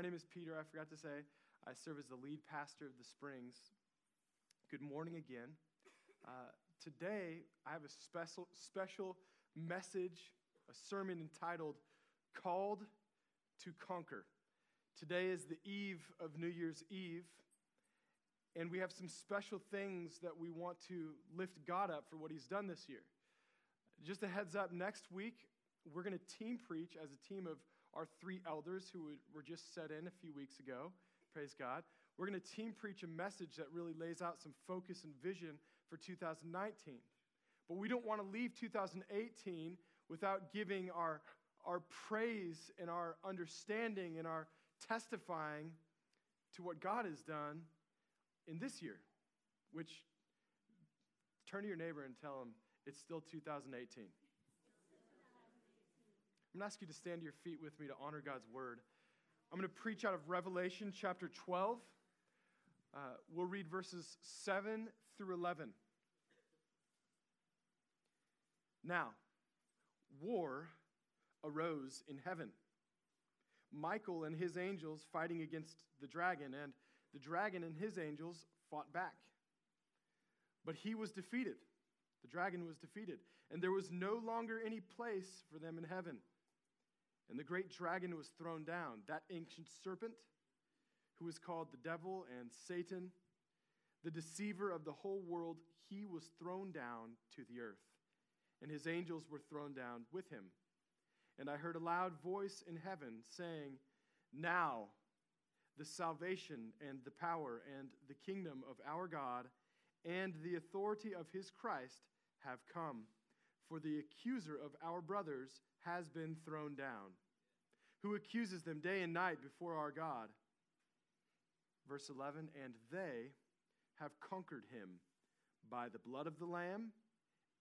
My name is Peter. I forgot to say, I serve as the lead pastor of the Springs. Good morning again. Uh, today, I have a special, special message, a sermon entitled Called to Conquer. Today is the eve of New Year's Eve, and we have some special things that we want to lift God up for what He's done this year. Just a heads up, next week, we're going to team preach as a team of our three elders who were just set in a few weeks ago. Praise God. We're going to team preach a message that really lays out some focus and vision for 2019. But we don't want to leave 2018 without giving our, our praise and our understanding and our testifying to what God has done in this year, which turn to your neighbor and tell him it's still 2018. I'm going to ask you to stand to your feet with me to honor God's word. I'm going to preach out of Revelation chapter 12. Uh, we'll read verses 7 through 11. Now, war arose in heaven. Michael and his angels fighting against the dragon, and the dragon and his angels fought back. But he was defeated. The dragon was defeated, and there was no longer any place for them in heaven. And the great dragon was thrown down, that ancient serpent who is called the devil and Satan, the deceiver of the whole world, he was thrown down to the earth, and his angels were thrown down with him. And I heard a loud voice in heaven saying, Now the salvation and the power and the kingdom of our God and the authority of his Christ have come. For the accuser of our brothers has been thrown down, who accuses them day and night before our God. Verse 11, and they have conquered him by the blood of the Lamb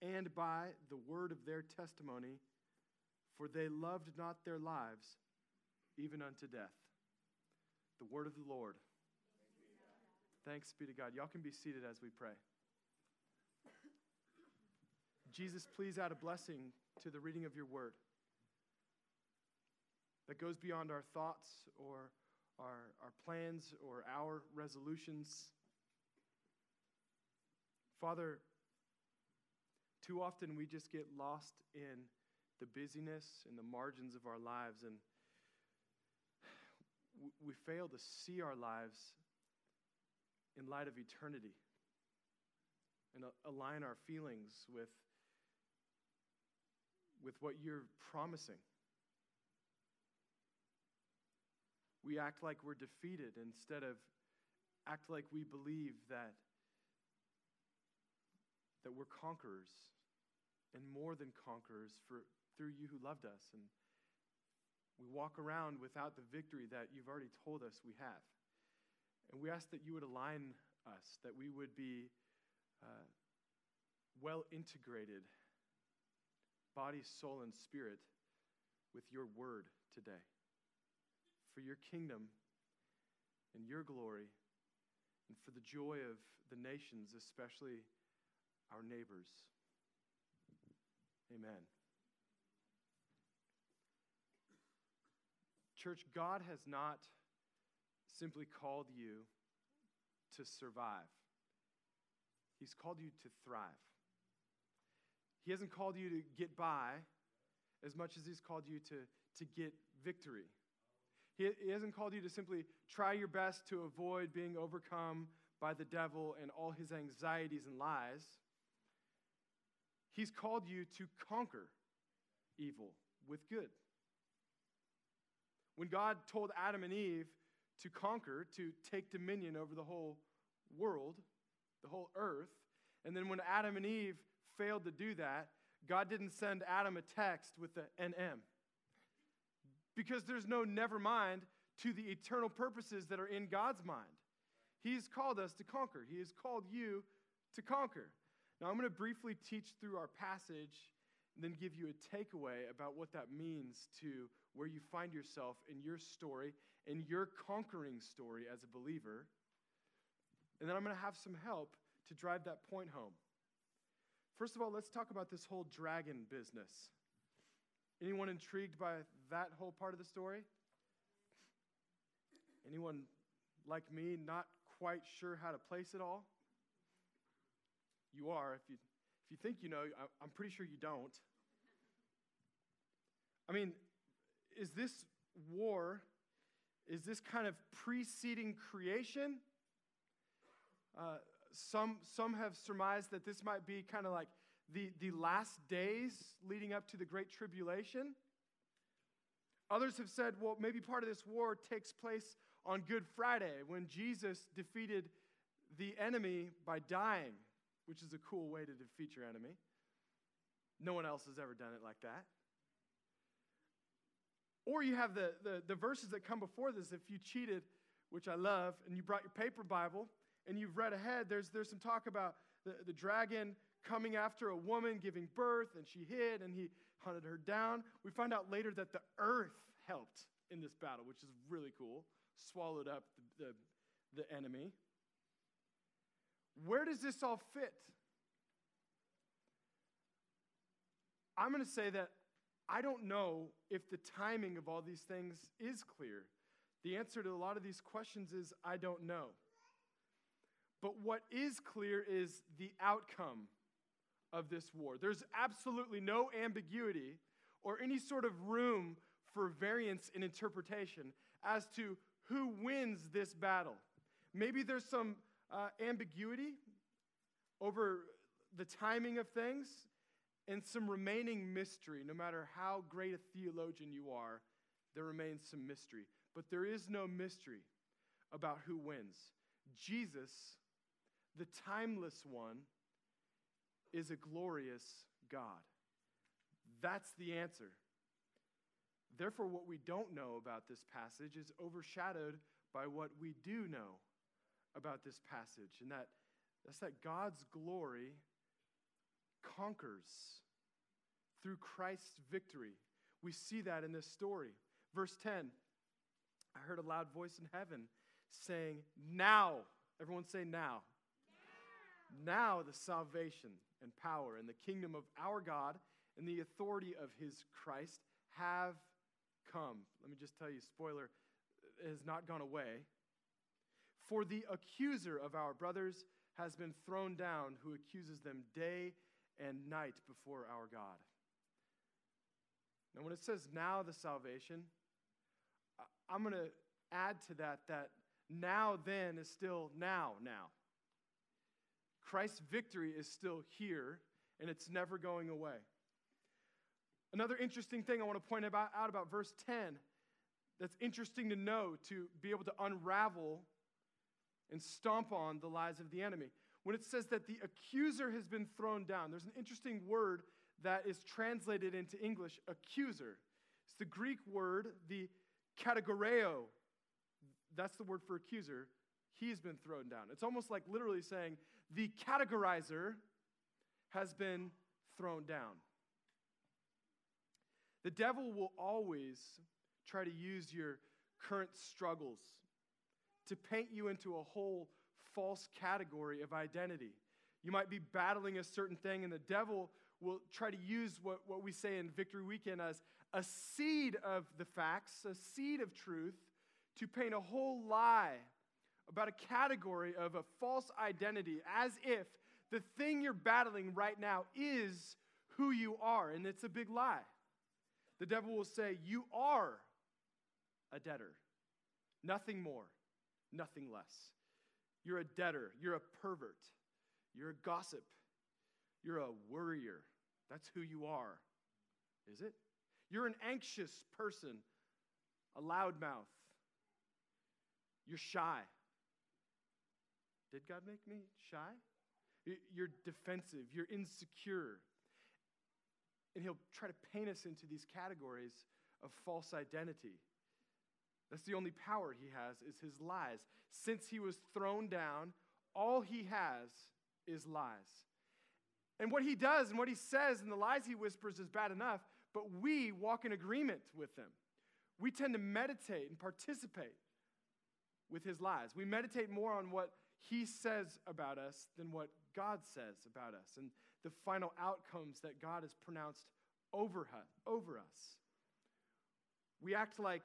and by the word of their testimony, for they loved not their lives even unto death. The word of the Lord. Thanks be to God. Y'all can be seated as we pray. Jesus, please add a blessing to the reading of your word that goes beyond our thoughts or our, our plans or our resolutions. Father, too often we just get lost in the busyness and the margins of our lives, and we fail to see our lives in light of eternity and align our feelings with, with what you're promising. We act like we're defeated instead of act like we believe that, that we're conquerors and more than conquerors for, through you who loved us. And we walk around without the victory that you've already told us we have. And we ask that you would align us, that we would be uh, well integrated, body, soul, and spirit, with your word today for your kingdom and your glory and for the joy of the nations, especially our neighbors. Amen. Church, God has not simply called you to survive, He's called you to thrive. He hasn't called you to get by as much as He's called you to, to get victory. He, he hasn't called you to simply try your best to avoid being overcome by the devil and all his anxieties and lies. He's called you to conquer evil with good. When God told Adam and Eve to conquer, to take dominion over the whole world, the whole earth, and then when Adam and Eve failed to do that, God didn't send Adam a text with the NM because there's no never mind to the eternal purposes that are in God's mind. He's called us to conquer, He has called you to conquer. Now, I'm going to briefly teach through our passage and then give you a takeaway about what that means to where you find yourself in your story, in your conquering story as a believer. And then I'm going to have some help to drive that point home. First of all, let's talk about this whole dragon business. Anyone intrigued by that whole part of the story? Anyone like me not quite sure how to place it all? You are. If you, if you think you know, I'm pretty sure you don't. I mean, is this war, is this kind of preceding creation? Uh, some, some have surmised that this might be kind of like the, the last days leading up to the Great Tribulation. Others have said, well, maybe part of this war takes place on Good Friday when Jesus defeated the enemy by dying, which is a cool way to defeat your enemy. No one else has ever done it like that. Or you have the, the, the verses that come before this. If you cheated, which I love, and you brought your paper Bible and you've read ahead, there's, there's some talk about the, the dragon coming after a woman giving birth, and she hid, and he hunted her down. We find out later that the earth helped in this battle, which is really cool, swallowed up the, the, the enemy. Where does this all fit? I'm going to say that I don't know if the timing of all these things is clear. The answer to a lot of these questions is I don't know. But what is clear is the outcome of this war. There's absolutely no ambiguity or any sort of room for variance in interpretation as to who wins this battle. Maybe there's some uh, ambiguity over the timing of things and some remaining mystery. No matter how great a theologian you are, there remains some mystery. But there is no mystery about who wins. Jesus, the timeless one, is a glorious God. That's the answer. Therefore, what we don't know about this passage is overshadowed by what we do know about this passage, and that, that's that God's glory conquers through Christ's victory. We see that in this story. Verse 10 I heard a loud voice in heaven saying, Now, everyone say now. Now, the salvation and power and the kingdom of our God and the authority of his Christ have come. Let me just tell you, spoiler, has not gone away. For the accuser of our brothers has been thrown down, who accuses them day and night before our God. Now, when it says now the salvation, I'm going to add to that that now then is still now, now. Christ's victory is still here, and it's never going away. Another interesting thing I want to point about, out about verse 10 that's interesting to know to be able to unravel and stomp on the lies of the enemy. When it says that the accuser has been thrown down, there's an interesting word that is translated into English accuser. It's the Greek word, the kategoreo. That's the word for accuser. He's been thrown down. It's almost like literally saying the categorizer has been thrown down. The devil will always try to use your current struggles to paint you into a whole false category of identity. You might be battling a certain thing, and the devil will try to use what, what we say in Victory Weekend as a seed of the facts, a seed of truth, to paint a whole lie about a category of a false identity as if the thing you're battling right now is who you are, and it's a big lie. The devil will say, You are a debtor, nothing more, nothing less. You're a debtor, you're a pervert, you're a gossip, you're a worrier. That's who you are. Is it? You're an anxious person, a loudmouth. You're shy. Did God make me shy? You're defensive, you're insecure. And he'll try to paint us into these categories of false identity. That's the only power he has is his lies. Since he was thrown down, all he has is lies. And what he does and what he says and the lies he whispers is bad enough, but we walk in agreement with them. We tend to meditate and participate with his lies. We meditate more on what he says about us than what God says about us and the final outcomes that God has pronounced over, over us. We act like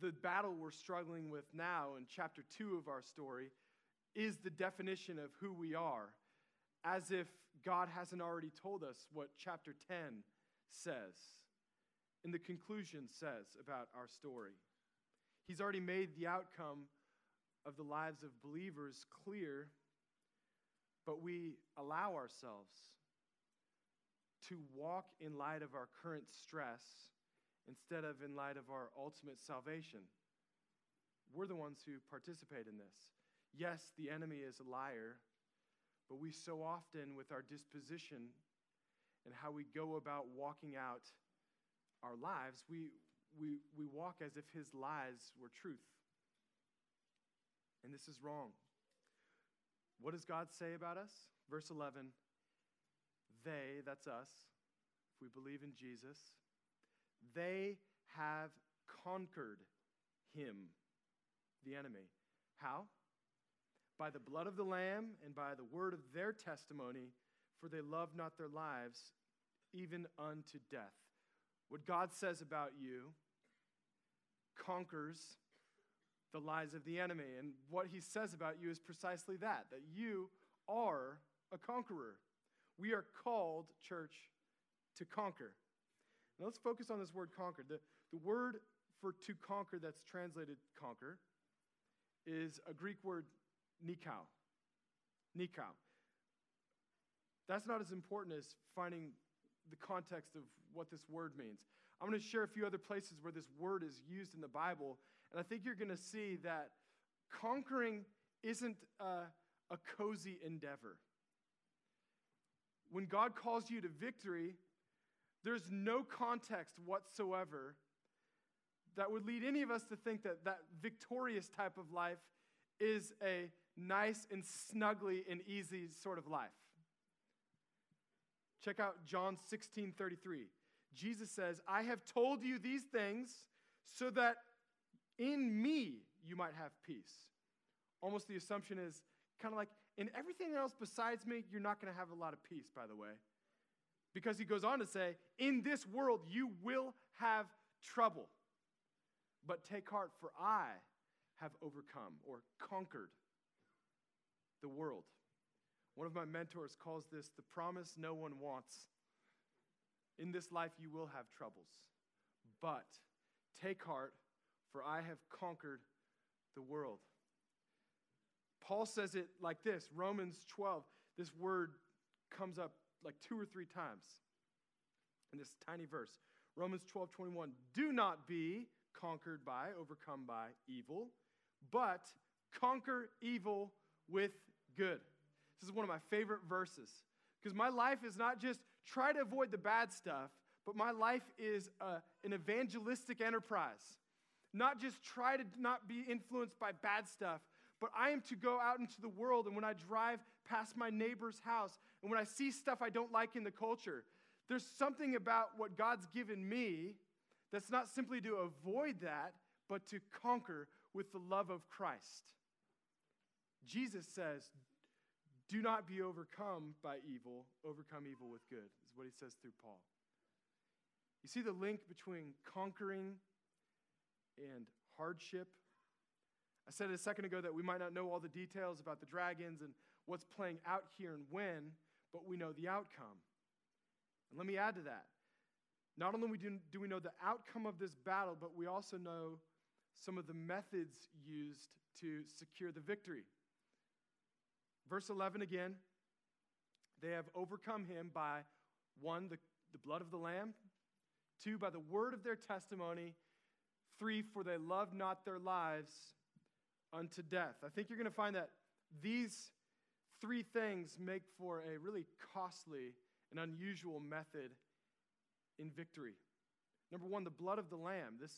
the battle we're struggling with now in chapter 2 of our story is the definition of who we are, as if God hasn't already told us what chapter 10 says, and the conclusion says about our story. He's already made the outcome of the lives of believers clear, but we allow ourselves to walk in light of our current stress instead of in light of our ultimate salvation. We're the ones who participate in this. Yes, the enemy is a liar, but we so often, with our disposition and how we go about walking out our lives, we, we, we walk as if his lies were truth. And this is wrong. What does God say about us? Verse 11 They, that's us, if we believe in Jesus, they have conquered him, the enemy. How? By the blood of the Lamb and by the word of their testimony, for they love not their lives even unto death. What God says about you conquers the lies of the enemy. And what he says about you is precisely that that you are a conqueror. We are called, church, to conquer. Now let's focus on this word conquer. The, the word for to conquer that's translated conquer is a Greek word nikao. Nikao. That's not as important as finding the context of what this word means. I'm going to share a few other places where this word is used in the Bible, and I think you're going to see that conquering isn't a, a cozy endeavor. When God calls you to victory, there's no context whatsoever that would lead any of us to think that that victorious type of life is a nice and snuggly and easy sort of life. Check out John 16 33. Jesus says, I have told you these things so that in me you might have peace. Almost the assumption is kind of like, in everything else besides me, you're not going to have a lot of peace, by the way. Because he goes on to say, in this world you will have trouble. But take heart, for I have overcome or conquered the world. One of my mentors calls this the promise no one wants. In this life you will have troubles, but take heart, for I have conquered the world. Paul says it like this Romans 12, this word comes up like two or three times in this tiny verse. Romans 12, 21. Do not be conquered by, overcome by evil, but conquer evil with good. This is one of my favorite verses because my life is not just try to avoid the bad stuff, but my life is a, an evangelistic enterprise. Not just try to not be influenced by bad stuff, but I am to go out into the world. And when I drive past my neighbor's house and when I see stuff I don't like in the culture, there's something about what God's given me that's not simply to avoid that, but to conquer with the love of Christ. Jesus says, Do not be overcome by evil, overcome evil with good, is what he says through Paul. You see the link between conquering and hardship? I said a second ago that we might not know all the details about the dragons and what's playing out here and when, but we know the outcome. And let me add to that. Not only do we know the outcome of this battle, but we also know some of the methods used to secure the victory. Verse 11 again, they have overcome him by one, the, the blood of the Lamb, two, by the word of their testimony, three, for they love not their lives unto death. I think you're going to find that these three things make for a really costly and unusual method in victory. Number one, the blood of the Lamb. This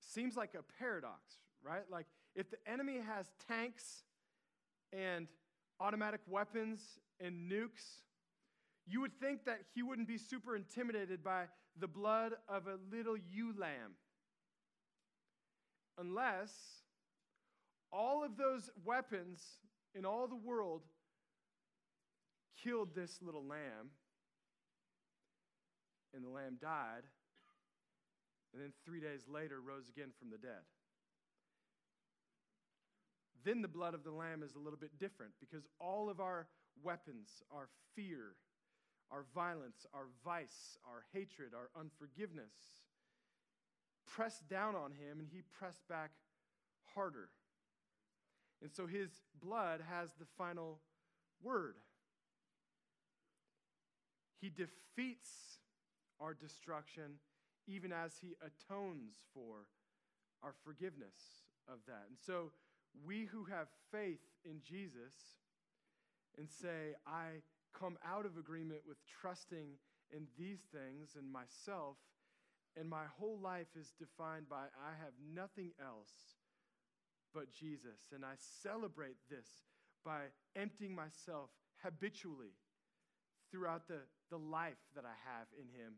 seems like a paradox, right? Like, if the enemy has tanks and automatic weapons and nukes, you would think that he wouldn't be super intimidated by the blood of a little ewe lamb. Unless all of those weapons in all the world killed this little lamb, and the lamb died, and then three days later rose again from the dead. Then the blood of the Lamb is a little bit different because all of our weapons, our fear, our violence, our vice, our hatred, our unforgiveness, pressed down on him and he pressed back harder. And so his blood has the final word. He defeats our destruction even as he atones for our forgiveness of that. And so we who have faith in Jesus and say, I come out of agreement with trusting in these things and myself, and my whole life is defined by I have nothing else but Jesus. And I celebrate this by emptying myself habitually throughout the, the life that I have in Him,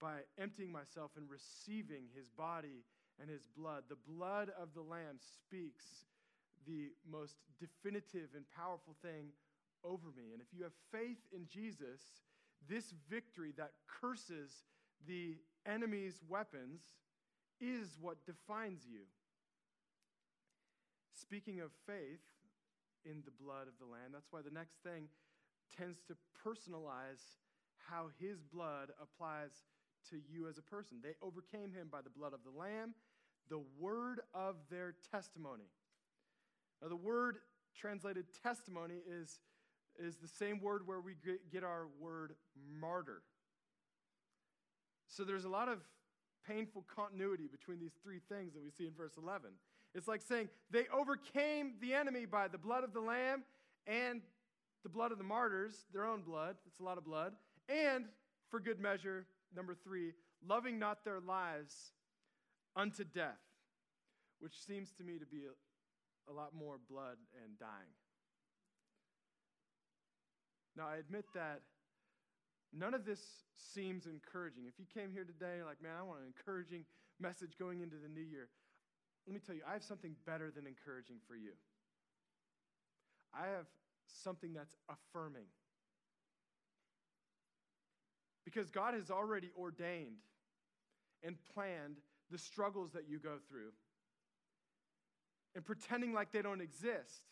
by emptying myself and receiving His body and His blood. The blood of the Lamb speaks the most definitive and powerful thing over me. And if you have faith in Jesus, this victory that curses the enemy's weapons is what defines you. Speaking of faith in the blood of the Lamb, that's why the next thing tends to personalize how his blood applies to you as a person. They overcame him by the blood of the Lamb, the word of their testimony. Now, the word translated testimony is, is the same word where we get our word martyr. So there's a lot of painful continuity between these three things that we see in verse 11. It's like saying they overcame the enemy by the blood of the Lamb and the blood of the martyrs, their own blood. It's a lot of blood. And for good measure, number three, loving not their lives unto death, which seems to me to be a, a lot more blood and dying. Now, I admit that none of this seems encouraging. If you came here today, like, man, I want an encouraging message going into the new year. Let me tell you, I have something better than encouraging for you. I have something that's affirming. Because God has already ordained and planned the struggles that you go through. And pretending like they don't exist,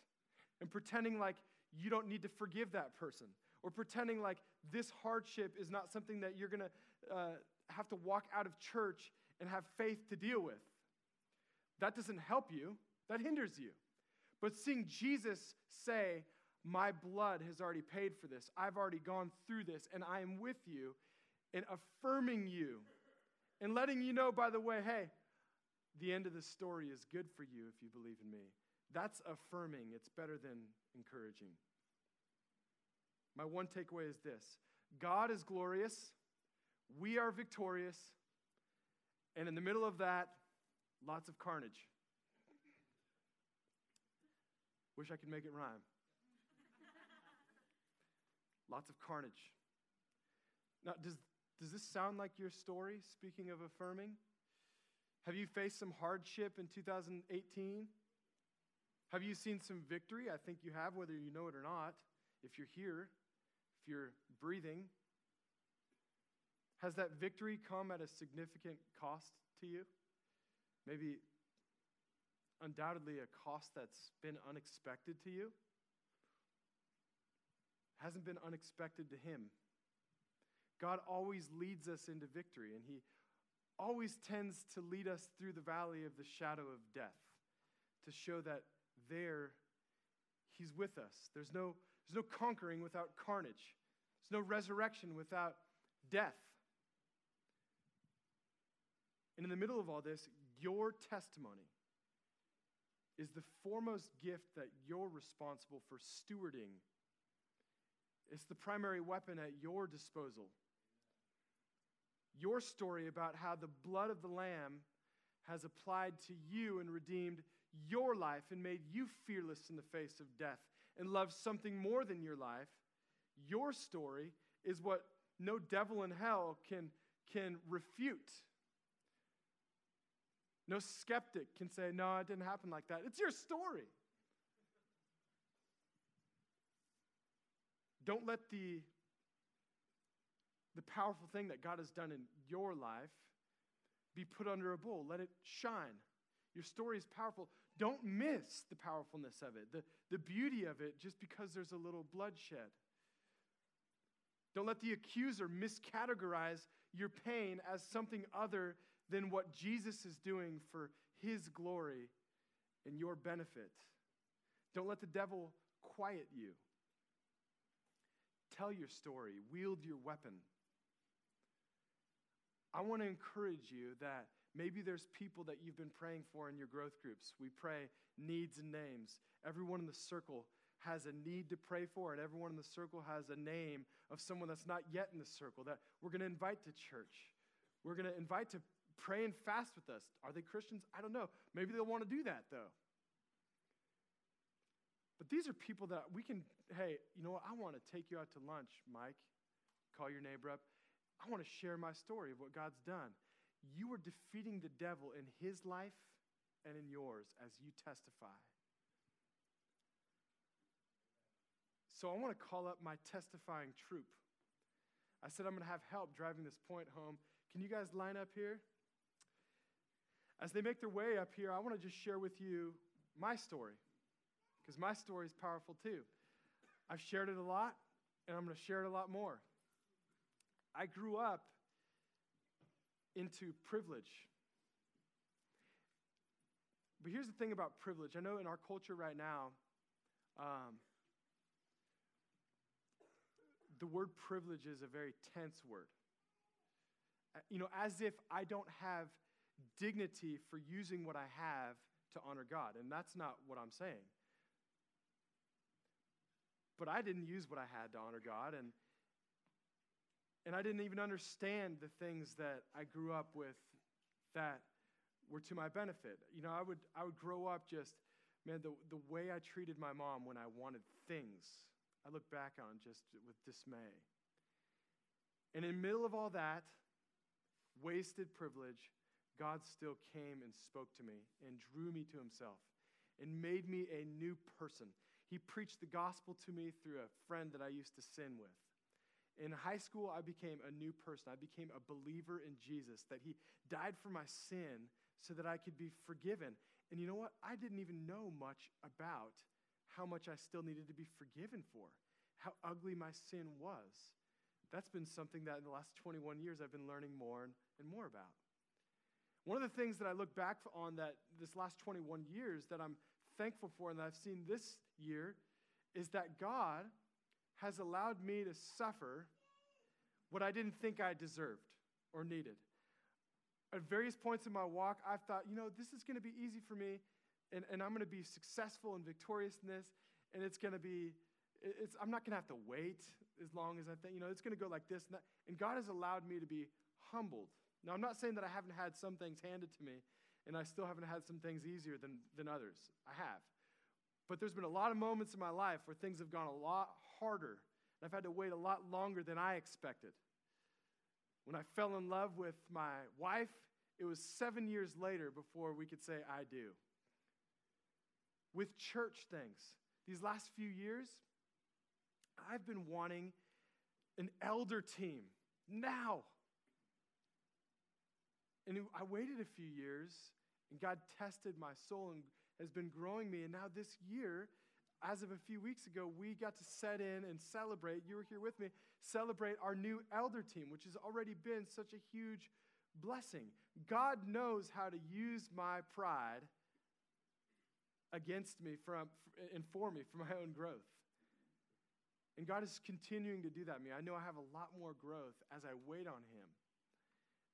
and pretending like you don't need to forgive that person, or pretending like this hardship is not something that you're gonna uh, have to walk out of church and have faith to deal with. That doesn't help you, that hinders you. But seeing Jesus say, My blood has already paid for this, I've already gone through this, and I am with you, and affirming you, and letting you know, by the way, hey, the end of the story is good for you if you believe in me. That's affirming, it's better than encouraging. My one takeaway is this God is glorious, we are victorious, and in the middle of that, Lots of carnage. Wish I could make it rhyme. Lots of carnage. Now, does, does this sound like your story, speaking of affirming? Have you faced some hardship in 2018? Have you seen some victory? I think you have, whether you know it or not. If you're here, if you're breathing, has that victory come at a significant cost to you? Maybe undoubtedly a cost that's been unexpected to you. Hasn't been unexpected to him. God always leads us into victory, and he always tends to lead us through the valley of the shadow of death to show that there he's with us. There's no, there's no conquering without carnage, there's no resurrection without death. And in the middle of all this, your testimony is the foremost gift that you're responsible for stewarding. It's the primary weapon at your disposal. Your story about how the blood of the Lamb has applied to you and redeemed your life and made you fearless in the face of death and love something more than your life. Your story is what no devil in hell can, can refute. No skeptic can say, no, it didn't happen like that. It's your story. Don't let the, the powerful thing that God has done in your life be put under a bowl. Let it shine. Your story is powerful. Don't miss the powerfulness of it, the, the beauty of it, just because there's a little bloodshed. Don't let the accuser miscategorize your pain as something other than what Jesus is doing for his glory and your benefit. Don't let the devil quiet you. Tell your story, wield your weapon. I want to encourage you that maybe there's people that you've been praying for in your growth groups. We pray needs and names. Everyone in the circle has a need to pray for, and everyone in the circle has a name of someone that's not yet in the circle that we're going to invite to church. We're going to invite to pray and fast with us. Are they Christians? I don't know. Maybe they'll want to do that, though. But these are people that we can, hey, you know what? I want to take you out to lunch, Mike. Call your neighbor up. I want to share my story of what God's done. You are defeating the devil in his life and in yours as you testify. So I want to call up my testifying troop. I said I'm going to have help driving this point home. Can you guys line up here? As they make their way up here, I want to just share with you my story because my story is powerful too. I've shared it a lot, and I'm going to share it a lot more. I grew up into privilege. But here's the thing about privilege. I know in our culture right now, um, the word privilege is a very tense word. Uh, you know, as if I don't have dignity for using what I have to honor God. And that's not what I'm saying. But I didn't use what I had to honor God. And, and I didn't even understand the things that I grew up with that were to my benefit. You know, I would, I would grow up just, man, the, the way I treated my mom when I wanted things, I look back on just with dismay. And in the middle of all that, wasted privilege, God still came and spoke to me and drew me to himself and made me a new person. He preached the gospel to me through a friend that I used to sin with. In high school, I became a new person. I became a believer in Jesus, that He died for my sin so that I could be forgiven. And you know what? I didn't even know much about how much I still needed to be forgiven for, how ugly my sin was. That's been something that in the last 21 years I've been learning more and, more about. One of the things that I look back on that this last 21 years that I'm thankful for and that I've seen this year is that God has allowed me to suffer what I didn't think I deserved or needed. At various points in my walk, I've thought, you know, this is going to be easy for me, and, and I'm going to be successful and victorious in this, and it's going to be, it's, I'm not going to have to wait as long as I think, you know, it's going to go like this and that. And God has allowed me to be humbled. Now, I'm not saying that I haven't had some things handed to me, and I still haven't had some things easier than, than others. I have. But there's been a lot of moments in my life where things have gone a lot harder, and I've had to wait a lot longer than I expected. When I fell in love with my wife, it was seven years later before we could say, I do. With church things, these last few years, I've been wanting an elder team now. And I waited a few years, and God tested my soul and has been growing me. And now this year, as of a few weeks ago, we got to set in and celebrate. You were here with me, celebrate our new elder team, which has already been such a huge blessing. God knows how to use my pride against me from, and for me for my own growth. And God is continuing to do that me. I know I have a lot more growth as I wait on Him.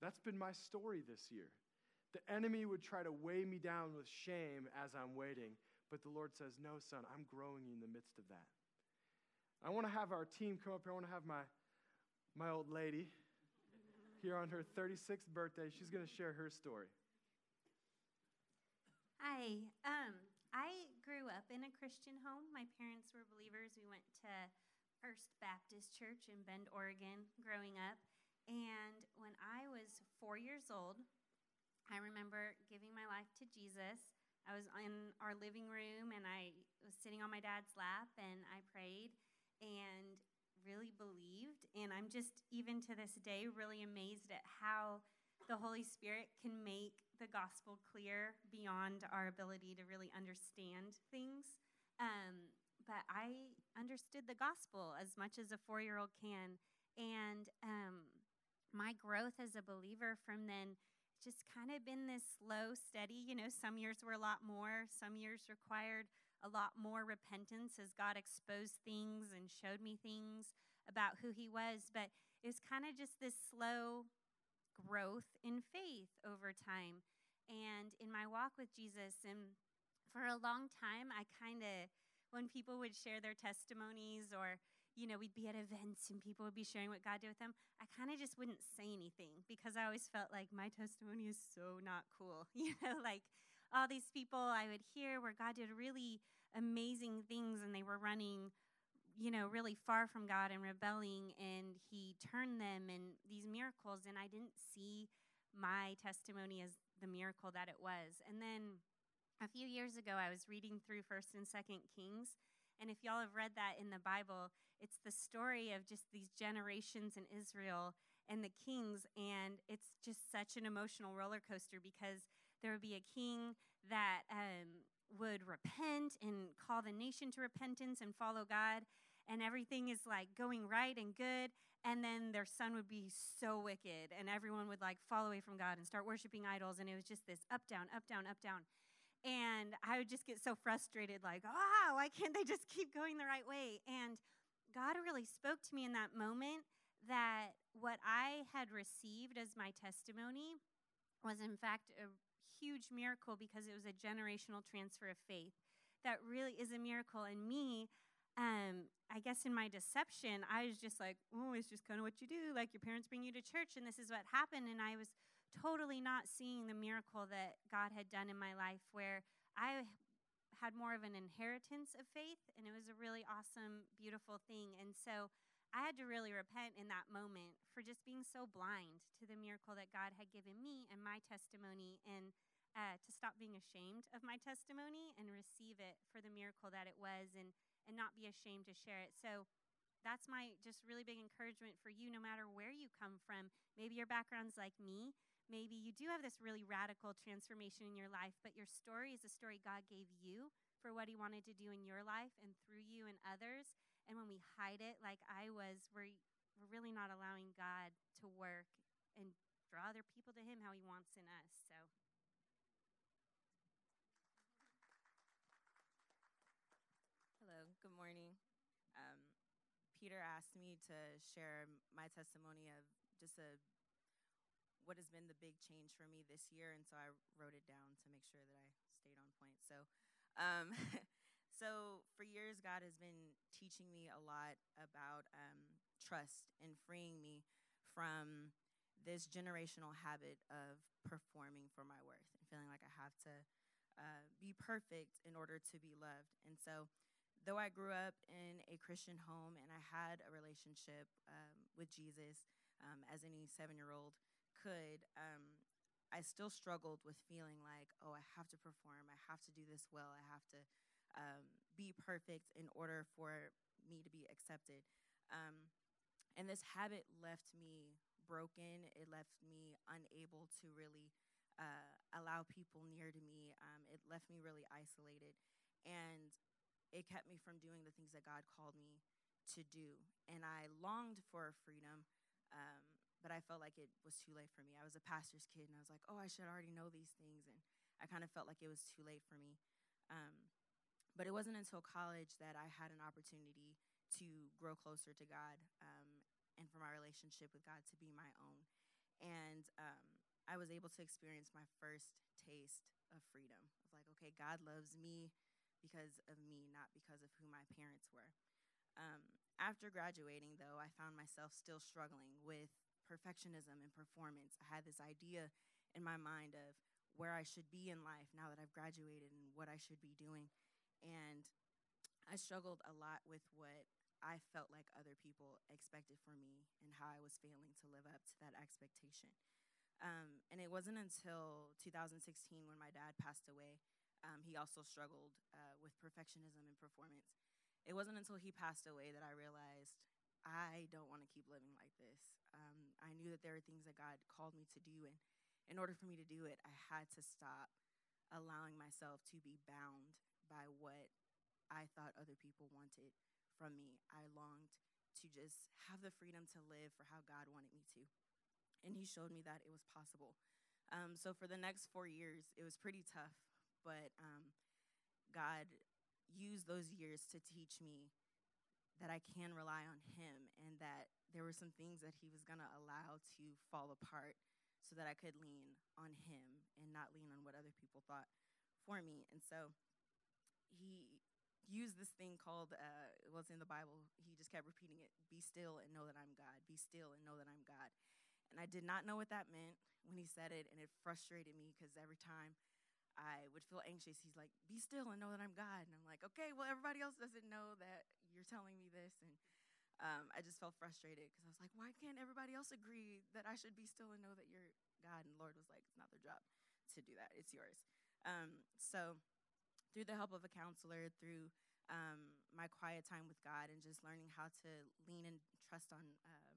That's been my story this year. The enemy would try to weigh me down with shame as I'm waiting, but the Lord says, No, son, I'm growing you in the midst of that. I want to have our team come up here. I want to have my, my old lady here on her 36th birthday. She's going to share her story. Hi. Um, I grew up in a Christian home. My parents were believers. We went to First Baptist Church in Bend, Oregon growing up. And when I was four years old, I remember giving my life to Jesus. I was in our living room and I was sitting on my dad's lap and I prayed and really believed. And I'm just, even to this day, really amazed at how the Holy Spirit can make the gospel clear beyond our ability to really understand things. Um, but I understood the gospel as much as a four year old can. And um, my growth as a believer from then just kind of been this slow, steady. You know, some years were a lot more, some years required a lot more repentance as God exposed things and showed me things about who He was. But it was kind of just this slow growth in faith over time and in my walk with Jesus. And for a long time, I kind of, when people would share their testimonies or you know, we'd be at events and people would be sharing what God did with them. I kind of just wouldn't say anything because I always felt like my testimony is so not cool. You know, like all these people I would hear where God did really amazing things and they were running, you know, really far from God and rebelling and He turned them and these miracles. And I didn't see my testimony as the miracle that it was. And then a few years ago, I was reading through 1st and 2nd Kings. And if y'all have read that in the Bible, it's the story of just these generations in Israel and the kings. And it's just such an emotional roller coaster because there would be a king that um, would repent and call the nation to repentance and follow God. And everything is like going right and good. And then their son would be so wicked, and everyone would like fall away from God and start worshiping idols. And it was just this up, down, up, down, up, down. And I would just get so frustrated, like, ah, why can't they just keep going the right way? And God really spoke to me in that moment that what I had received as my testimony was, in fact, a huge miracle because it was a generational transfer of faith. That really is a miracle. And me, um, I guess in my deception, I was just like, oh, it's just kind of what you do. Like your parents bring you to church, and this is what happened. And I was totally not seeing the miracle that God had done in my life, where I had more of an inheritance of faith, and it was a really awesome, beautiful thing. And so I had to really repent in that moment for just being so blind to the miracle that God had given me and my testimony, and uh, to stop being ashamed of my testimony and receive it for the miracle that it was, and and not be ashamed to share it. So that's my just really big encouragement for you no matter where you come from maybe your background's like me Maybe you do have this really radical transformation in your life, but your story is a story God gave you for what He wanted to do in your life and through you and others. And when we hide it, like I was, we're, we're really not allowing God to work and draw other people to Him how He wants in us. So. Hello, good morning. Um, Peter asked me to share my testimony of just a what has been the big change for me this year, and so I wrote it down to make sure that I stayed on point. So, um, so for years, God has been teaching me a lot about um, trust and freeing me from this generational habit of performing for my worth and feeling like I have to uh, be perfect in order to be loved. And so, though I grew up in a Christian home and I had a relationship um, with Jesus um, as any seven year old, could, um, I still struggled with feeling like, oh, I have to perform, I have to do this well, I have to um, be perfect in order for me to be accepted. Um, and this habit left me broken. It left me unable to really uh, allow people near to me. Um, it left me really isolated. And it kept me from doing the things that God called me to do. And I longed for freedom. Um, but I felt like it was too late for me. I was a pastor's kid, and I was like, oh, I should already know these things, and I kind of felt like it was too late for me. Um, but it wasn't until college that I had an opportunity to grow closer to God um, and for my relationship with God to be my own. And um, I was able to experience my first taste of freedom of like, okay, God loves me because of me, not because of who my parents were. Um, after graduating, though, I found myself still struggling with perfectionism and performance. I had this idea in my mind of where I should be in life now that I've graduated and what I should be doing. And I struggled a lot with what I felt like other people expected for me and how I was failing to live up to that expectation. Um, and it wasn't until 2016 when my dad passed away, um, he also struggled uh, with perfectionism and performance. It wasn't until he passed away that I realized I don't want to keep living like this. Um, I knew that there were things that God called me to do, and in order for me to do it, I had to stop allowing myself to be bound by what I thought other people wanted from me. I longed to just have the freedom to live for how God wanted me to. And He showed me that it was possible. Um, so for the next four years, it was pretty tough, but um, God used those years to teach me that I can rely on Him and that there were some things that He was going to allow to fall apart so that I could lean on Him and not lean on what other people thought for me. And so He used this thing called, uh, it was in the Bible, He just kept repeating it be still and know that I'm God, be still and know that I'm God. And I did not know what that meant when He said it, and it frustrated me because every time I would feel anxious. He's like, be still and know that I'm God. And I'm like, okay, well, everybody else doesn't know that you're telling me this. And um, I just felt frustrated because I was like, why can't everybody else agree that I should be still and know that you're God? And Lord was like, it's not their job to do that, it's yours. Um, so, through the help of a counselor, through um, my quiet time with God, and just learning how to lean and trust on, uh,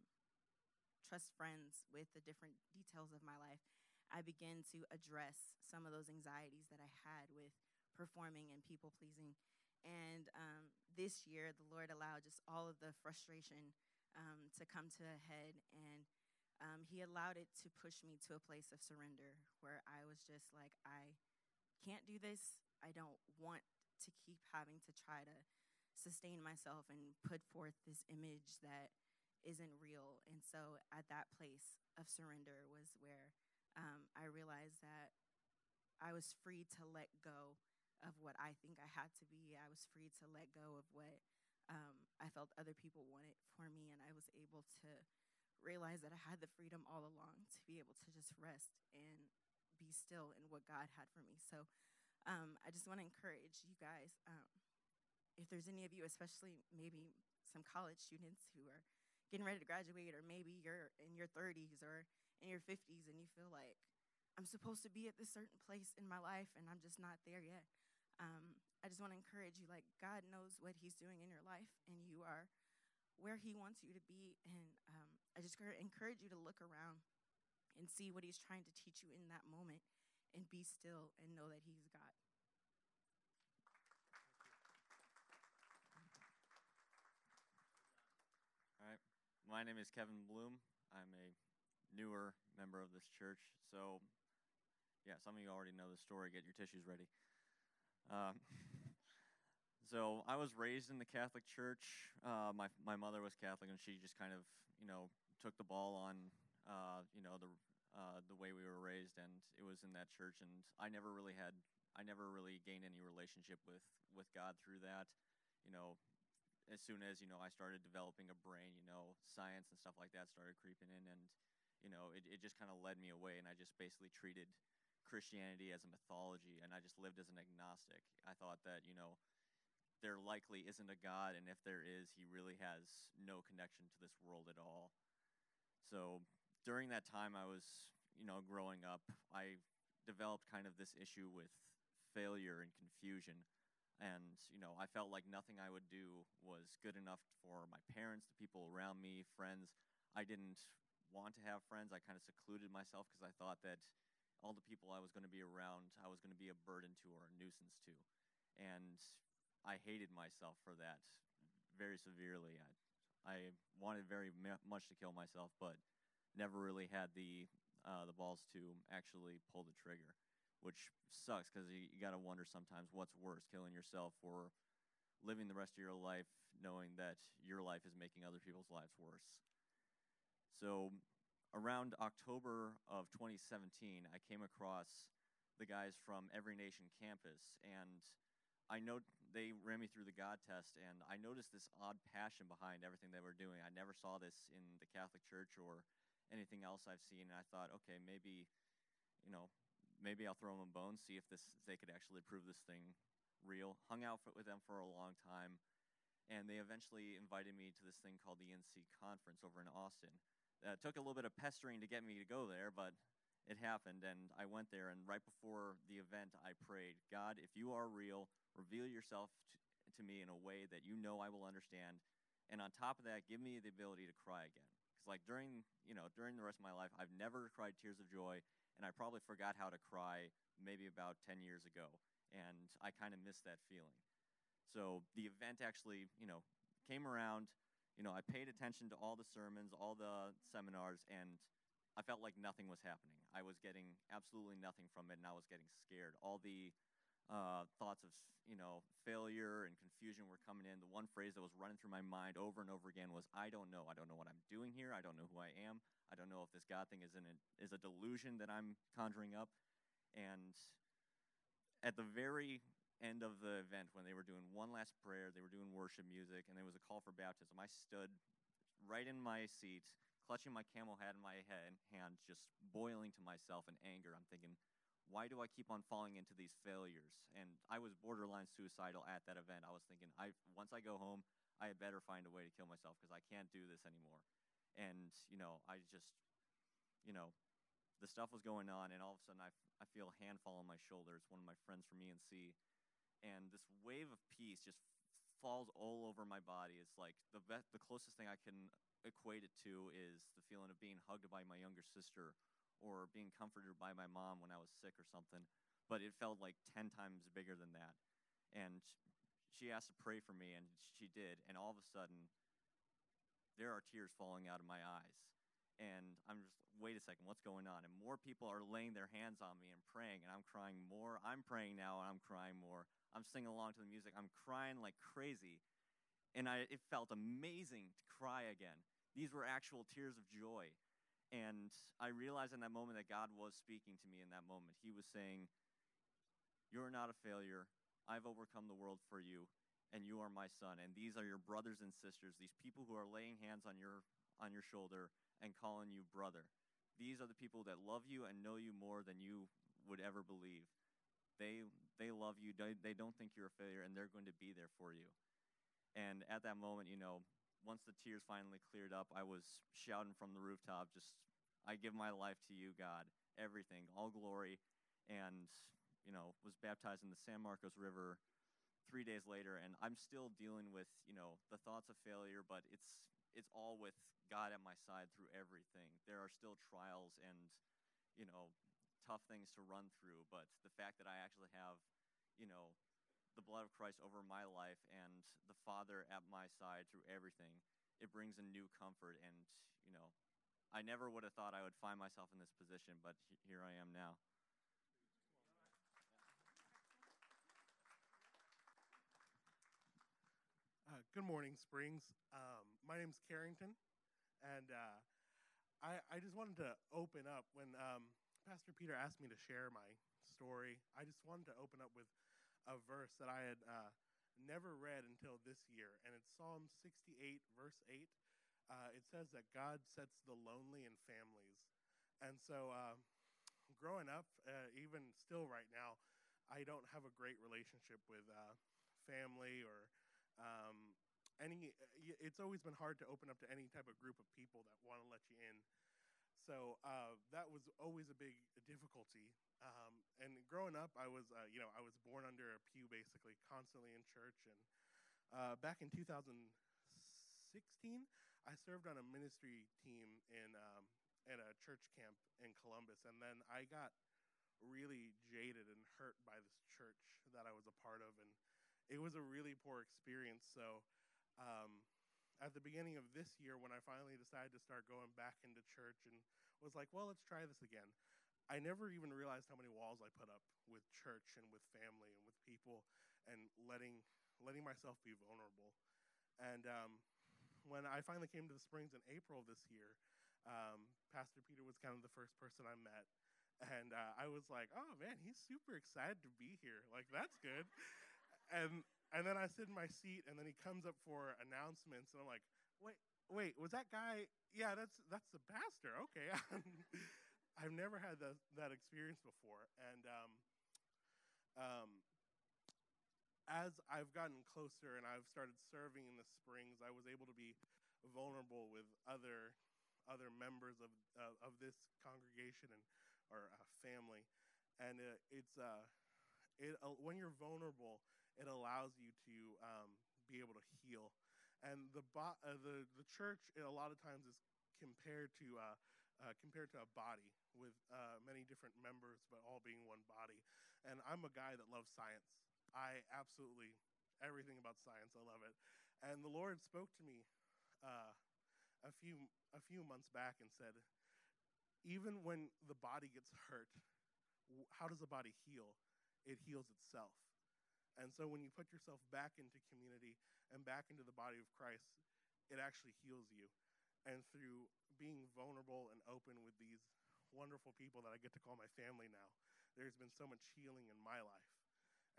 trust friends with the different details of my life, I began to address some of those anxieties that I had with performing and people pleasing. And this year, the Lord allowed just all of the frustration um, to come to a head, and um, He allowed it to push me to a place of surrender where I was just like, I can't do this. I don't want to keep having to try to sustain myself and put forth this image that isn't real. And so, at that place of surrender was where um, I realized that I was free to let go of what I think I had to be. I was free to let go of what um, I felt other people wanted for me, and I was able to realize that I had the freedom all along to be able to just rest and be still in what God had for me. So um, I just want to encourage you guys. Um, if there's any of you, especially maybe some college students who are getting ready to graduate, or maybe you're in your 30s or in your 50s and you feel like I'm supposed to be at this certain place in my life and I'm just not there yet. Um, I just want to encourage you like, God knows what He's doing in your life and you are where He wants you to be. And um, I just encourage you to look around and see what He's trying to teach you in that moment and be still and know that He's God. All right. My name is Kevin Bloom. I'm a newer member of this church. So, yeah, some of you already know the story. Get your tissues ready. Um, so, I was raised in the Catholic Church. Uh, my my mother was Catholic, and she just kind of, you know, took the ball on, uh, you know, the uh, the way we were raised, and it was in that church. And I never really had, I never really gained any relationship with with God through that. You know, as soon as you know I started developing a brain, you know, science and stuff like that started creeping in, and you know, it, it just kind of led me away, and I just basically treated Christianity as a mythology, and I just lived as an agnostic. I thought that, you know, there likely isn't a God, and if there is, he really has no connection to this world at all. So during that time, I was, you know, growing up, I developed kind of this issue with failure and confusion. And, you know, I felt like nothing I would do was good enough for my parents, the people around me, friends. I didn't want to have friends. I kind of secluded myself because I thought that all the people I was going to be around, I was going to be a burden to or a nuisance to. And I hated myself for that very severely. I, I wanted very much to kill myself, but never really had the uh, the balls to actually pull the trigger, which sucks because you, you got to wonder sometimes what's worse, killing yourself or living the rest of your life knowing that your life is making other people's lives worse. So around October of 2017, I came across the guys from Every Nation campus, and I know they ran me through the God test, and I noticed this odd passion behind everything they were doing. I never saw this in the Catholic Church or anything else I've seen, and I thought, okay, maybe, you know, maybe I'll throw them a bone, see if this they could actually prove this thing real. Hung out with them for a long time, and they eventually invited me to this thing called the NC Conference over in Austin. Uh, it took a little bit of pestering to get me to go there, but it happened, and I went there. And right before the event, I prayed, God, if you are real, reveal yourself to me in a way that you know I will understand. And on top of that, give me the ability to cry again. Because like during, you know, during the rest of my life, I've never cried tears of joy, and I probably forgot how to cry maybe about 10 years ago, and I kind of missed that feeling. So the event actually, you know, came around. You know, I paid attention to all the sermons, all the seminars, and I felt like nothing was happening. I was getting absolutely nothing from it, and I was getting scared. All the uh, thoughts of you know failure and confusion were coming in. The one phrase that was running through my mind over and over again was, "I don't know. I don't know what I'm doing here. I don't know who I am. I don't know if this God thing is a, is a delusion that I'm conjuring up." And at the very end of the event, when they were doing one last prayer, they were doing worship music, and there was a call for baptism. I stood right in my seat, clutching my camel hat in my head, hand, just boiling to myself in anger. I'm thinking, why do I keep on falling into these failures? And I was borderline suicidal at that event. I was thinking, I once I go home, I had better find a way to kill myself because I can't do this anymore. And you know, I just, you know, the stuff was going on, and all of a sudden, I, I feel a hand fall on my shoulder. It's one of my friends from ENC, and this wave of peace just falls all over my body. It's like the be- the closest thing I can equate it to is the feeling of being hugged by my younger sister or being comforted by my mom when I was sick or something, but it felt like 10 times bigger than that. And she asked to pray for me, and she did. And all of a sudden, there are tears falling out of my eyes. And I'm just, wait a second, what's going on? And more people are laying their hands on me and praying, and I'm crying more. I'm praying now, and I'm crying more. I'm singing along to the music. I'm crying like crazy. And I, it felt amazing to cry again. These were actual tears of joy. And I realized in that moment that God was speaking to me in that moment. He was saying, You're not a failure. I've overcome the world for you, and you are my son. And these are your brothers and sisters, these people who are laying hands on your, on your shoulder and calling you brother. These are the people that love you and know you more than you would ever believe. They, they love you, they, they don't think you're a failure, and they're going to be there for you. And at that moment, you know, once the tears finally cleared up, I was shouting from the rooftop, just, I give my life to you, God, everything, all glory. And, you know, was baptized in the San Marcos River three days later. And I'm still dealing with, you know, the thoughts of failure, but it's, it's all with God at my side through everything. There are still trials and, you know, tough things to run through. But the fact that I actually have, you know, the blood of Christ over my life and the Father at my side through everything, it brings a new comfort. And, you know, I never would have thought I would find myself in this position, but here I am now. Uh, good morning, Springs. Um, my name's Carrington, and uh, I, I just wanted to open up when um, Pastor Peter asked me to share my story. I just wanted to open up with a verse that I had uh, never read until this year, and it's Psalm 68, verse 8. Uh, it says that God sets the lonely in families. And so, uh, growing up, uh, even still right now, I don't have a great relationship with uh, family or um, any. It's always been hard to open up to any type of group of people that want to let you in. So uh, that was always a big difficulty. Um, and growing up, I was, uh, you know, I was born under a pew, basically, constantly in church. And uh, back in 2016, I served on a ministry team in um, at a church camp in Columbus, and then I got really jaded and hurt by this church that I was a part of, and it was a really poor experience. So. Um, at the beginning of this year, when I finally decided to start going back into church and was like, well, let's try this again, I never even realized how many walls I put up with church and with family and with people and letting letting myself be vulnerable. And um, when I finally came to the Springs in April of this year, um, Pastor Peter was kind of the first person I met. And uh, I was like, oh man, he's super excited to be here. Like, that's good. and and then I sit in my seat, and then he comes up for announcements, and I'm like, wait, wait, was that guy? Yeah, that's that's the pastor. Okay, I've never had that that experience before, and um, um, as I've gotten closer and I've started serving in the Springs, I was able to be vulnerable with other other members of uh, of this congregation and or uh, family, and uh, it's uh, it when you're vulnerable it allows you to um, be able to heal. And the, bo- uh, the, the church, a lot of times, is compared to uh, uh, compared to a body with uh, many different members, but all being one body. And I'm a guy that loves science. I absolutely, everything about science, I love it. And the Lord spoke to me uh, a, few, a few months back and said, even when the body gets hurt, how does the body heal? It heals itself. And so when you put yourself back into community and back into the body of Christ, it actually heals you. And through being vulnerable and open with these wonderful people that I get to call my family now, there's been so much healing in my life.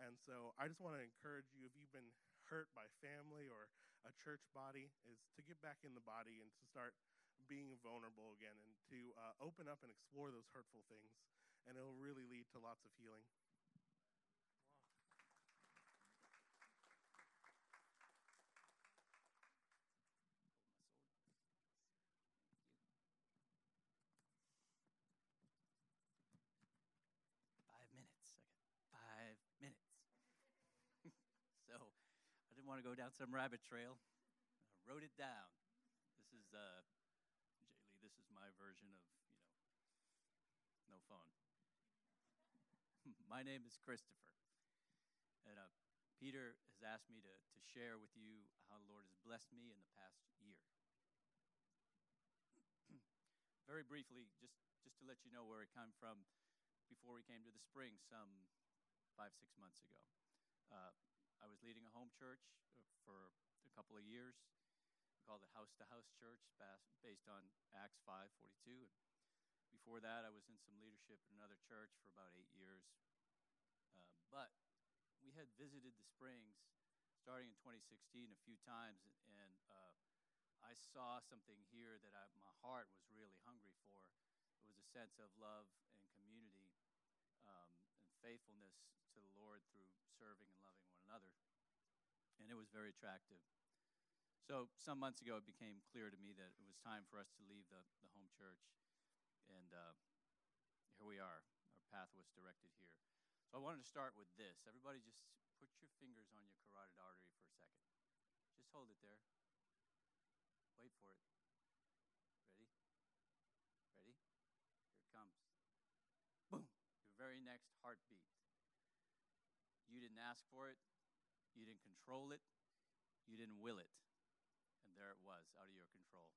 And so I just want to encourage you if you've been hurt by family or a church body, is to get back in the body and to start being vulnerable again and to uh, open up and explore those hurtful things. And it'll really lead to lots of healing. To go down some rabbit trail. I wrote it down. This is uh, Jaylee. This is my version of you know, no phone. my name is Christopher, and uh, Peter has asked me to to share with you how the Lord has blessed me in the past year. Very briefly, just just to let you know where I come from, before we came to the spring, some five six months ago. Uh, I was leading a home church uh, for a couple of years. We called it House to House Church, based on Acts 5:42. Before that, I was in some leadership in another church for about eight years. Uh, but we had visited the Springs starting in 2016 a few times, and uh, I saw something here that I, my heart was really hungry for. It was a sense of love and community um, and faithfulness to the Lord through serving and another. And it was very attractive. So, some months ago, it became clear to me that it was time for us to leave the, the home church. And uh, here we are. Our path was directed here. So, I wanted to start with this. Everybody, just put your fingers on your carotid artery for a second. Just hold it there. Wait for it. Ready? Ready? Here it comes. Boom. Your very next heartbeat. You didn't ask for it, you didn't control it, you didn't will it. And there it was, out of your control.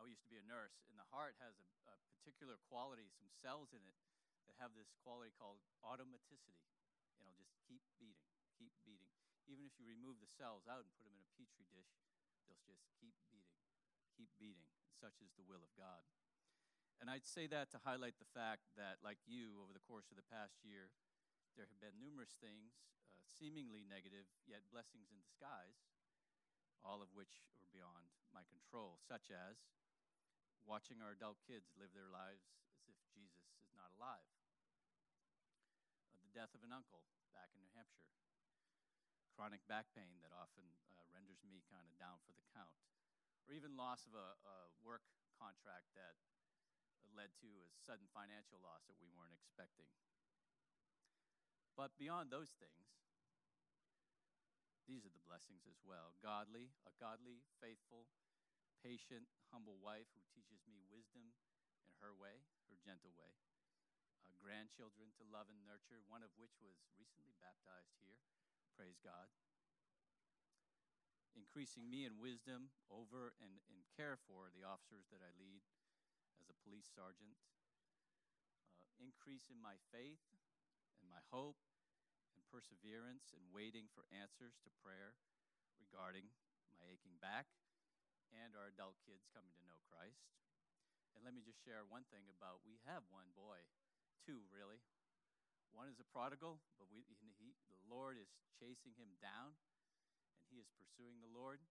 I used to be a nurse, and the heart has a, a particular quality, some cells in it that have this quality called automaticity. And it'll just keep beating, keep beating. Even if you remove the cells out and put them in a petri dish, they'll just keep beating, keep beating. And such is the will of God. And I'd say that to highlight the fact that, like you, over the course of the past year, there have been numerous things, uh, seemingly negative, yet blessings in disguise, all of which are beyond my control, such as watching our adult kids live their lives as if Jesus is not alive, uh, the death of an uncle back in New Hampshire, chronic back pain that often uh, renders me kind of down for the count, or even loss of a, a work contract that led to a sudden financial loss that we weren't expecting. But beyond those things, these are the blessings as well. Godly, a godly, faithful, patient, humble wife who teaches me wisdom in her way, her gentle way. Uh, grandchildren to love and nurture, one of which was recently baptized here. Praise God. Increasing me in wisdom over and, in care for the officers that I lead as a police sergeant. Uh, increase in my faith my hope and perseverance and waiting for answers to prayer regarding my aching back and our adult kids coming to know Christ. And let me just share one thing about we have one boy, two really. One is a prodigal, but we, he, the Lord is chasing him down, and he is pursuing the Lord,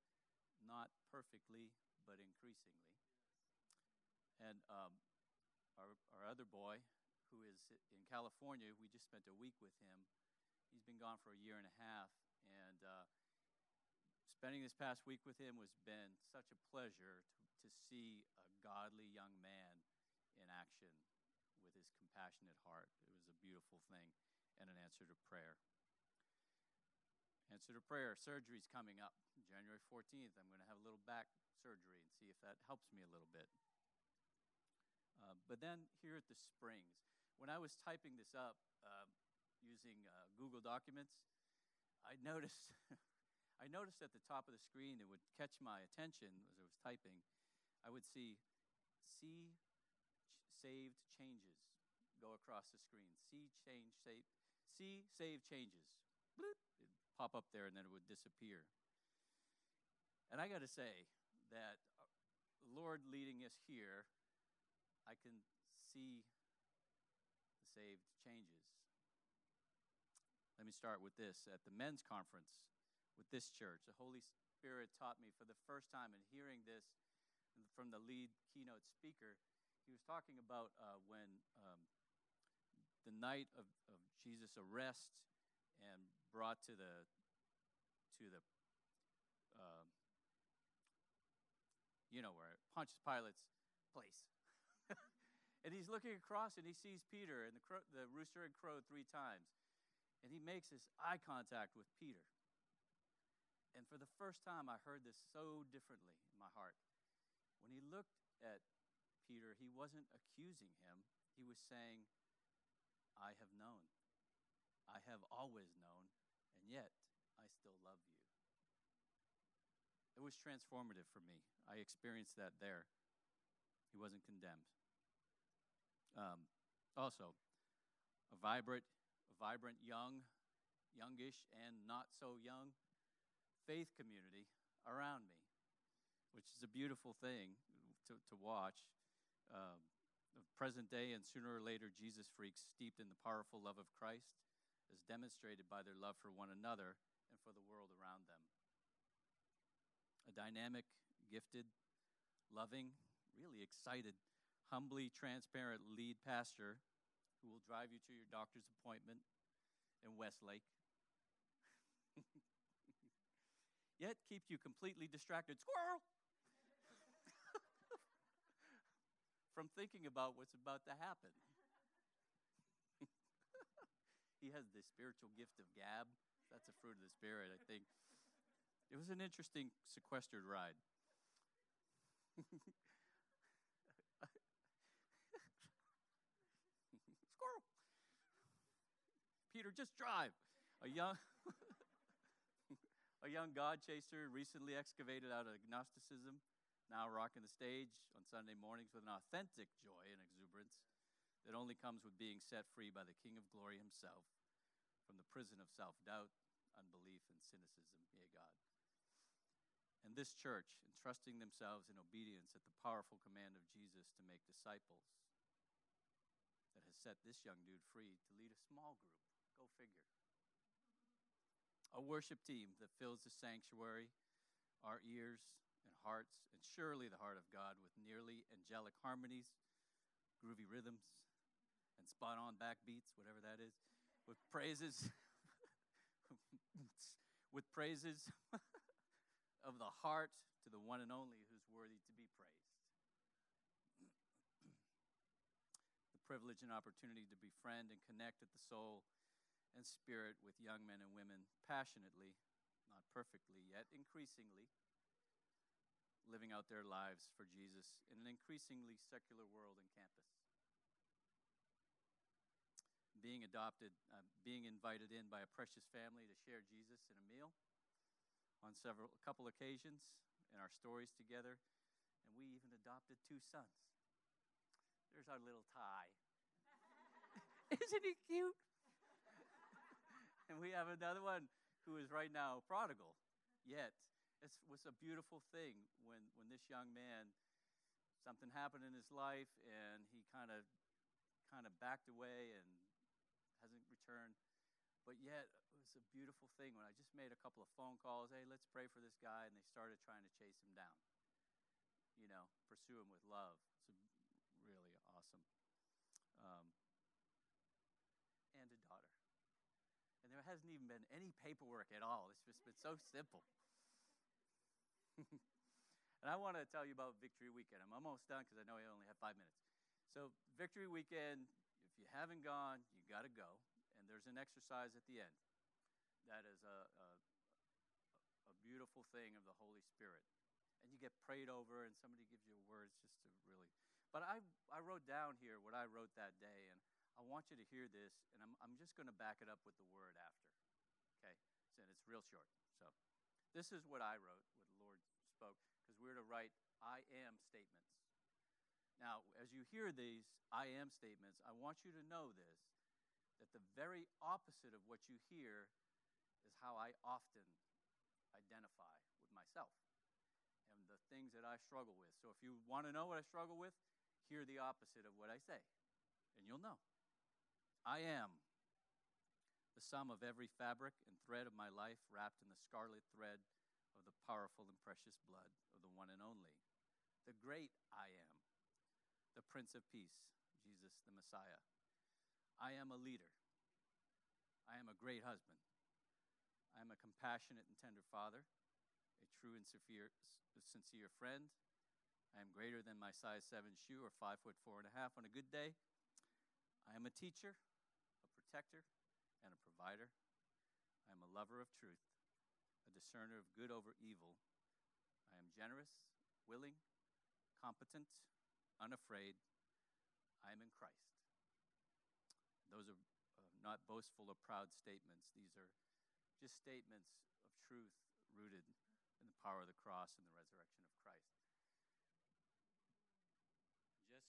not perfectly, but increasingly. And um, our, our other boy, who is in California, we just spent a week with him He's been gone for a year and a half, and uh, spending this past week with him has been such a pleasure to, to see a godly young man in action with his compassionate heart. It was a beautiful thing and an answer to prayer. Answer to prayer. Surgery's coming up January 14th. I'm going to have a little back surgery and see if that helps me a little bit. Uh, but then here at the Springs, when I was typing this up uh, using uh, Google Documents, I noticed, I noticed at the top of the screen, it would catch my attention as I was typing. I would see see ch- saved changes go across the screen. See change save see save changes. Bloop, it'd pop up there and then it would disappear. And I got to say that uh, Lord leading us here, I can see saved changes. Let me start with this. At the men's conference with this church, the Holy Spirit taught me for the first time in hearing this from the lead keynote speaker. He was talking about uh, when um, the night of, of Jesus' arrest and brought to the to the uh, you know where Pontius Pilate's place. And he's looking across and he sees Peter and the, crow, the rooster had crowed three times. And he makes this eye contact with Peter. And for the first time, I heard this so differently in my heart. When he looked at Peter, he wasn't accusing him, he was saying, I have known. I have always known, and yet I still love you. It was transformative for me. I experienced that there. He wasn't condemned. Um, also, a vibrant, a vibrant, young, youngish, and not so young faith community around me, which is a beautiful thing to, to watch. Um, the present day and sooner or later Jesus freaks steeped in the powerful love of Christ is demonstrated by their love for one another and for the world around them. A dynamic, gifted, loving, really excited, humbly transparent lead pastor who will drive you to your doctor's appointment in Westlake. Yet keep you completely distracted. Squirrel! From thinking about what's about to happen. he has the spiritual gift of gab. That's a fruit of the Spirit, I think. It was an interesting sequestered ride. Squirrel. Peter, just drive. A young, a young God chaser recently excavated out of agnosticism, now rocking the stage on Sunday mornings with an authentic joy and exuberance that only comes with being set free by the King of Glory himself from the prison of self doubt, unbelief, and cynicism. Yea, God. And this church, entrusting themselves in obedience at the powerful command of Jesus to make disciples, that has set this young dude free to lead a small group. Go figure a worship team that fills the sanctuary, our ears and hearts, and surely the heart of God with nearly angelic harmonies, groovy rhythms, and spot on backbeats, whatever that is, with praises, with praises of the heart to the one and only who's worthy to be praised. the privilege and opportunity to befriend and connect at the soul and spirit with young men and women passionately, not perfectly yet, increasingly living out their lives for Jesus in an increasingly secular world and campus. Being adopted, uh, being invited in by a precious family to share Jesus in a meal on several, a couple occasions in our stories together, and we even adopted two sons. There's our little Ty. Isn't he cute? And we have another one who is right now prodigal. Yet, it was a beautiful thing when, when this young man, something happened in his life, and he kind of kind of backed away and hasn't returned. But yet, it was a beautiful thing when I just made a couple of phone calls. Hey, let's pray for this guy, and they started trying to chase him down. You know, pursue him with love. It's really awesome. Um, And there hasn't even been any paperwork at all. It's just been so simple. and I want to tell you about Victory Weekend. I'm almost done because I know I only have five minutes. So, Victory Weekend, if you haven't gone, you got to go. And there's an exercise at the end that is a, a, a beautiful thing of the Holy Spirit. And you get prayed over, and somebody gives you words just to really. But I, I wrote down here what I wrote that day, and I want you to hear this, and I'm, I'm just going to back it up with the word after. Okay? And it's real short. So this is what I wrote, what the Lord spoke, because we're to write I am statements. Now, as you hear these I am statements, I want you to know this that the very opposite of what you hear is how I often identify with myself and the things that I struggle with. So if you want to know what I struggle with, hear the opposite of what I say, and you'll know. I am the sum of every fabric and thread of my life wrapped in the scarlet thread of the powerful and precious blood of the one and only, the great I am, the Prince of Peace, Jesus the Messiah. I am a leader. I am a great husband. I am a compassionate and tender father, a true and sincere, friend. I am greater than my size seven shoe or five foot four and a half on a good day. I am a teacher, protector, and a provider. I am a lover of truth, a discerner of good over evil. I am generous, willing, competent, unafraid. I am in Christ. Those are uh, not boastful or proud statements. These are just statements of truth rooted in the power of the cross and the resurrection of Christ. Just because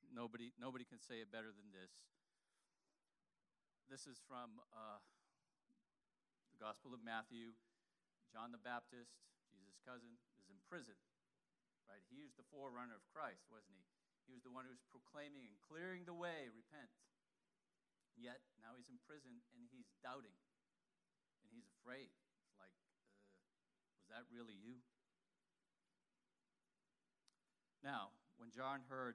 really nobody nobody can say it better than this. This is from uh, the Gospel of Matthew. John the Baptist, Jesus' cousin, is in prison. Right? He was the forerunner of Christ, wasn't he? He was the one who was proclaiming and clearing the way, repent. Yet now he's in prison and he's doubting and he's afraid. It's like, uh, was that really you? Now, when John heard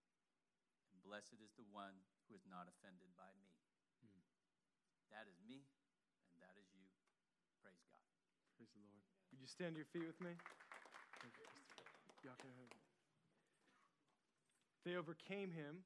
And blessed is the one who is not offended by me. Mm. That is me, and that is you. Praise God. Praise the Lord. Would you stand to your feet with me? Y'all can have. They overcame him